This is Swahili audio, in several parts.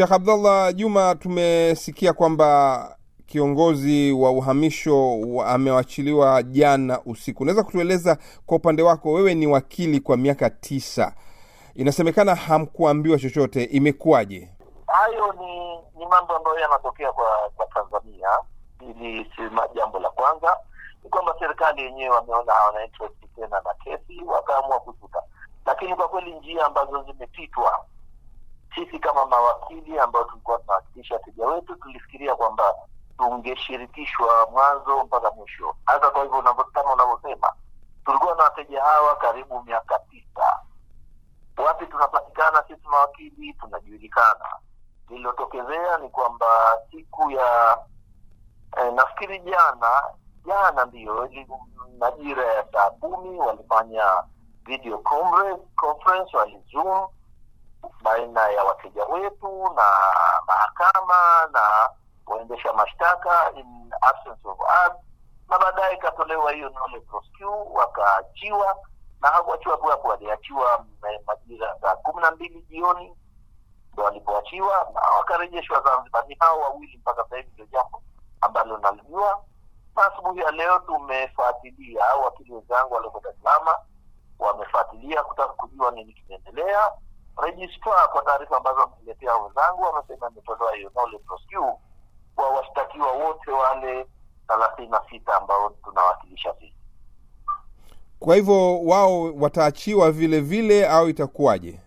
Sheikh Abdallah Juma, tumesikia kwamba kiongozi wa uhamisho amewachiliwa jana usiku. Unaweza kutueleza kwa upande wako, wewe ni wakili kwa miaka tisa, inasemekana hamkuambiwa chochote, imekuwaje? Hayo ni ni mambo ambayo yanatokea kwa kwa Tanzania. Hili si jambo la kwanza, ni kwamba serikali yenyewe wameona hawana interest tena na kesi, wakaamua kufuta. Lakini kwa kweli njia ambazo zimepitwa, sisi kama mawakili ambao tulikuwa tunawakilisha wateja wetu, tulifikiria kwamba tungeshirikishwa mwanzo mpaka mwisho. Hasa kwa hivyo kama unavyosema, tulikuwa na wateja hawa karibu miaka tisa. Wapi tunapatikana sisi mawakili? Tunajulikana. Lililotokezea ni kwamba siku ya eh, nafikiri jana jana ndiyo majira ya saa kumi walifanya video conference, conference walizoom baina ya wateja wetu na mahakama na waendesha mashtaka in absence of us, na baadaye ikatolewa hiyo nolle wakaachiwa na hakuachiwa tu hapo, waliachiwa majira saa kumi na mbili jioni ndo walipoachiwa na wakarejeshwa Zanzibar. Ni hao wawili mpaka sasa hivi, ndio jambo ambalo nalijua, na asubuhi ya leo tumefuatilia, au wakili wenzangu walioko Dar es wamefuatilia kutaka kujua nini kimeendelea. Registrar kwa taarifa ambazo wameletea wenzangu, wamesema imetolewa hiyo nolle prosequi kwa washtakiwa wote wale thelathini na sita ambao tunawakilisha sisi. Kwa hivyo wao wataachiwa vile vile au itakuwaje?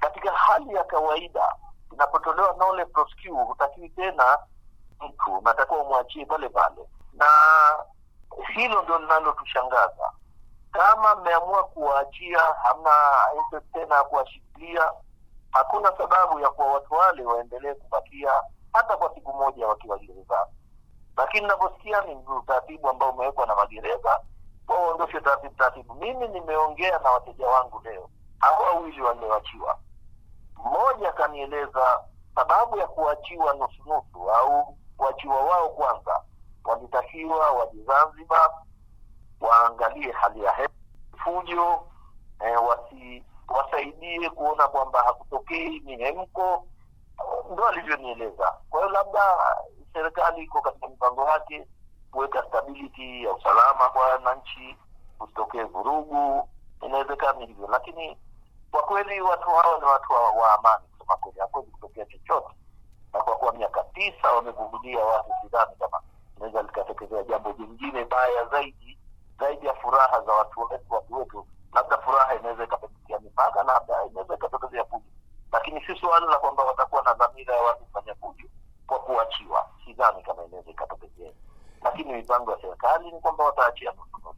Katika hali ya kawaida, inapotolewa nolle prosequi, hutakiwi tena mtu, natakuwa umwachie pale pale, na hilo ndio linalotushangaza. Kama mmeamua kuwaachia, hamna interest tena kuwashikilia, hakuna sababu ya kuwa watu wale waendelee kubakia hata kwa siku moja wakiwa gerezani. Lakini navyosikia ni utaratibu ambao umewekwa na magereza, waondoshe taratibu taratibu. Mimi nimeongea na wateja wangu leo, hao wawili walioachiwa, mmoja akanieleza sababu ya kuachiwa nusunusu au kuachiwa wao, kwanza. Walitakiwa waje Zanzibar waangalie hali ya hewa, fujo eh, wasi wasaidie kuona kwamba hakutokei mihemko ndo alivyonieleza. Kwa hiyo labda serikali iko katika mpango wake kuweka stability ya usalama kwa wananchi, kusitokee vurugu, inawezekana hivyo, lakini kwa kweli watu hawa ni watu wa, wa amani. Kusema kweli, hakuwezi kutokea chochote, na kwa kuwa miaka tisa wamevugulia watu, sidhani kama inaweza likatokezea jambo jingine baya zaidi zaidi ya furaha za watu wetu, watu wetu. Labda furaha inaweza ikapindukia mipaka, labda inaweza ikatokezea fujo lakini si suala la kwamba watakuwa na dhamira ya watu kufanya fujo kwa kuachiwa. Sidhani kama inaweza ikatokezea, lakini mipango ya serikali ni kwamba wataachia nusu.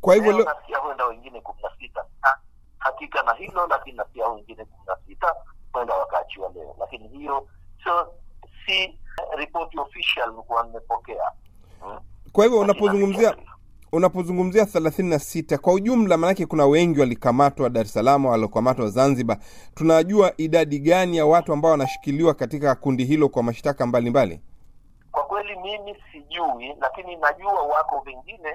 Kwa hivyo leo nasikia huenda wengine kumi na sita hakika na hilo, lakini nasikia wengine kumi na sita huenda wakaachiwa leo, lakini hiyo sio si ripoti official nikuwa nimepokea hmm. Kwa hivyo unapozungumzia unapozungumzia thelathini na sita kwa ujumla, maanake kuna wengi walikamatwa Dar es Salaam, waliokamatwa Zanzibar. Tunajua idadi gani ya watu ambao wanashikiliwa katika kundi hilo kwa mashtaka mbalimbali? Kwa kweli mimi sijui, lakini najua wako wengine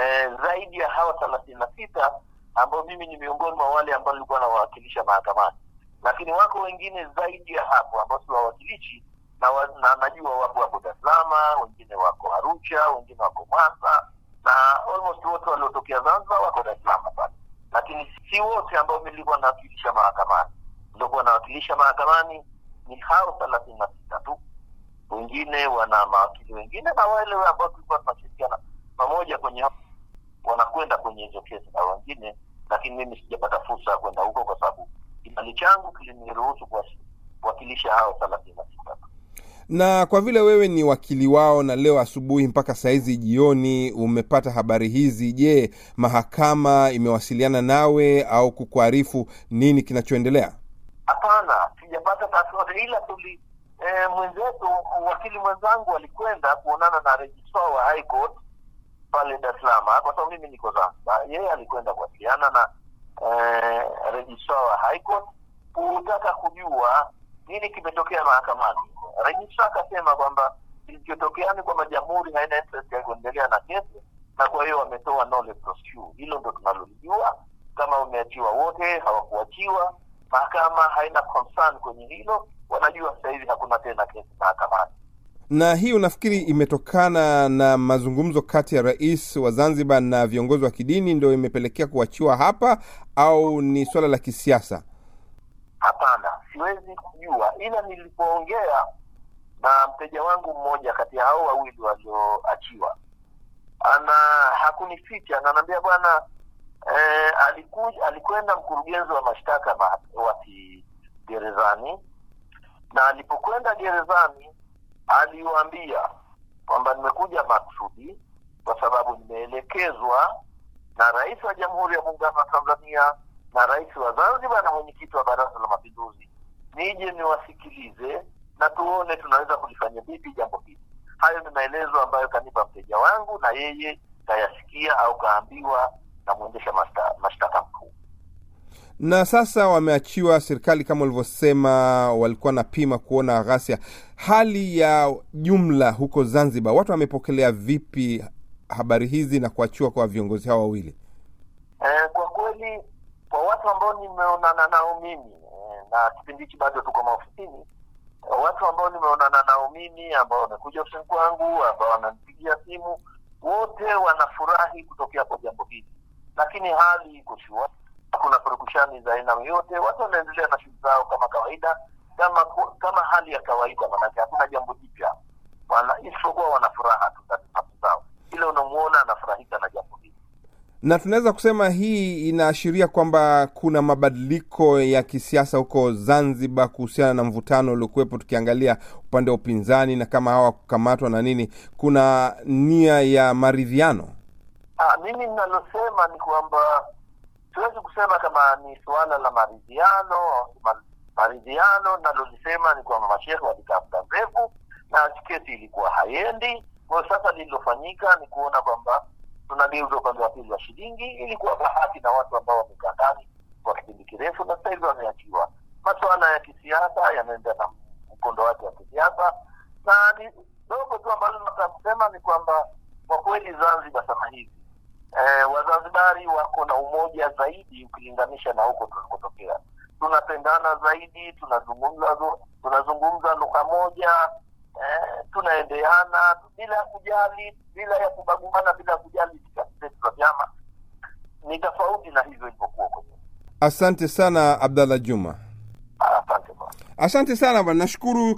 eh, zaidi ya hawa thelathini na sita ambao mimi ni miongoni mwa wale ambao nilikuwa nawawakilisha mahakamani, lakini wako wengine zaidi ya hapo ambao siwawakilishi na, na najua wapo wako Dar es Salaam, wengine wako Arusha, wengine wako Mwanza na almost wote waliotokea Zanzibar wako Dar es Salaam pale, lakini si wote ambao nilikuwa nawakilisha mahakamani. Nilikuwa nawakilisha mahakamani ni hao thelathini na sita tu, wengine wana mawakili wengine na wale ambao tulikuwa tunashirikiana pamoja kwenye wanakwenda kwenye hizo kesi na wengine, lakini mimi sijapata fursa ya kwenda huko kwa sababu kibali changu kiliniruhusu kuwakilisha hao thelathini na sita na kwa vile wewe ni wakili wao na leo asubuhi mpaka sahizi jioni umepata habari hizi, je, mahakama imewasiliana nawe au kukuarifu nini kinachoendelea? Hapana, sijapata taarifa, ila tuli e, mwenzetu wakili mwenzangu alikwenda kuonana na registrar wa High Court pale Dar kwa sababu mimi niko Zanzibar. Yeye alikwenda kuwasiliana na e, registrar wa High Court kutaka kujua nini kimetokea mahakamani. Registrar akasema kwamba kilichotokea ni kwamba jamhuri haina interest ya kuendelea na kesi, na kwa hiyo wametoa. Hilo ndo tunalolijua, kama wameachiwa wote, hawakuachiwa. Mahakama haina concern kwenye hilo, wanajua sasa hivi hakuna tena kesi mahakamani. Na hii unafikiri imetokana na mazungumzo kati ya rais wa Zanzibar na viongozi wa kidini ndio imepelekea kuachiwa hapa, au ni swala la kisiasa? Siwezi kujua, ila nilipoongea na mteja wangu mmoja kati ya hao wawili walioachiwa, ana hakunificha, ananiambia bwana eh, alikuja alikwenda mkurugenzi wa mashtaka wa gerezani, na alipokwenda gerezani aliwaambia kwamba nimekuja maksudi kwa sababu nimeelekezwa na rais wa Jamhuri ya Muungano wa Tanzania na rais wa Zanzibar na mwenyekiti wa Baraza la Mapinduzi nije niwasikilize na tuone tunaweza kulifanya vipi jambo hili. Hayo ni maelezo ambayo kanipa mteja wangu, na yeye kayasikia au kaambiwa na mwendesha mashtaka mkuu. Na sasa wameachiwa, serikali kama ulivyosema, walikuwa napima kuona ghasia. Hali ya jumla huko Zanzibar, watu wamepokelea vipi habari hizi na kuachiwa kwa viongozi hao wawili? E, kwa kweli kwa watu ambao nimeonana nao mimi eh, na kipindi hichi bado tuko maofisini watu ambao nimeonana nao mimi ambao wamekuja ofisini kwangu ambao wananipigia simu wote wanafurahi kutokea kwa jambo hili, lakini hali iko shua, hakuna purukushani za aina yoyote. Watu wanaendelea na shughuli zao kama kawaida, kama kama hali ya kawaida, maanake hakuna jambo jipya, isipokuwa wana furaha tu ndani zao. Ile unamuona anafurahika na jambo hili na tunaweza kusema hii inaashiria kwamba kuna mabadiliko ya kisiasa huko Zanzibar kuhusiana na mvutano uliokuwepo, tukiangalia upande wa upinzani na kama hawa kukamatwa na nini, kuna nia ya maridhiano. Ah, mimi ninalosema ni kwamba siwezi kusema kama ni suala la maridhiano. Maridhiano nalolisema ni kwamba mashehe walikaa muda mrefu na kesi ilikuwa haiendi. Kwa sasa lililofanyika ni kuona kwamba tunageuza upande wa pili wa shilingi ili kuwapa haki na watu ambao wamekaa ndani kwa kipindi kirefu na sasa hivi wameachiwa. Masuala ya kisiasa yanaenda na mkondo wake wa kisiasa, na ni dogo tu ambalo natasema ni kwamba kwa kweli Zanzibar sasa hivi eh, Wazanzibari wako na umoja zaidi ukilinganisha na huko tulikotokea. Tunapendana zaidi, tunazungumza tunazungumza lugha moja Eh, tunaendeana bila ya kujali, bila ya kubaguana, bila ya kujali za vyama. Ni tofauti na hivyo ilivyokuwa kwenye. Asante sana Abdallah Juma. Asante bwana. Asante sana bwana, nashukuru.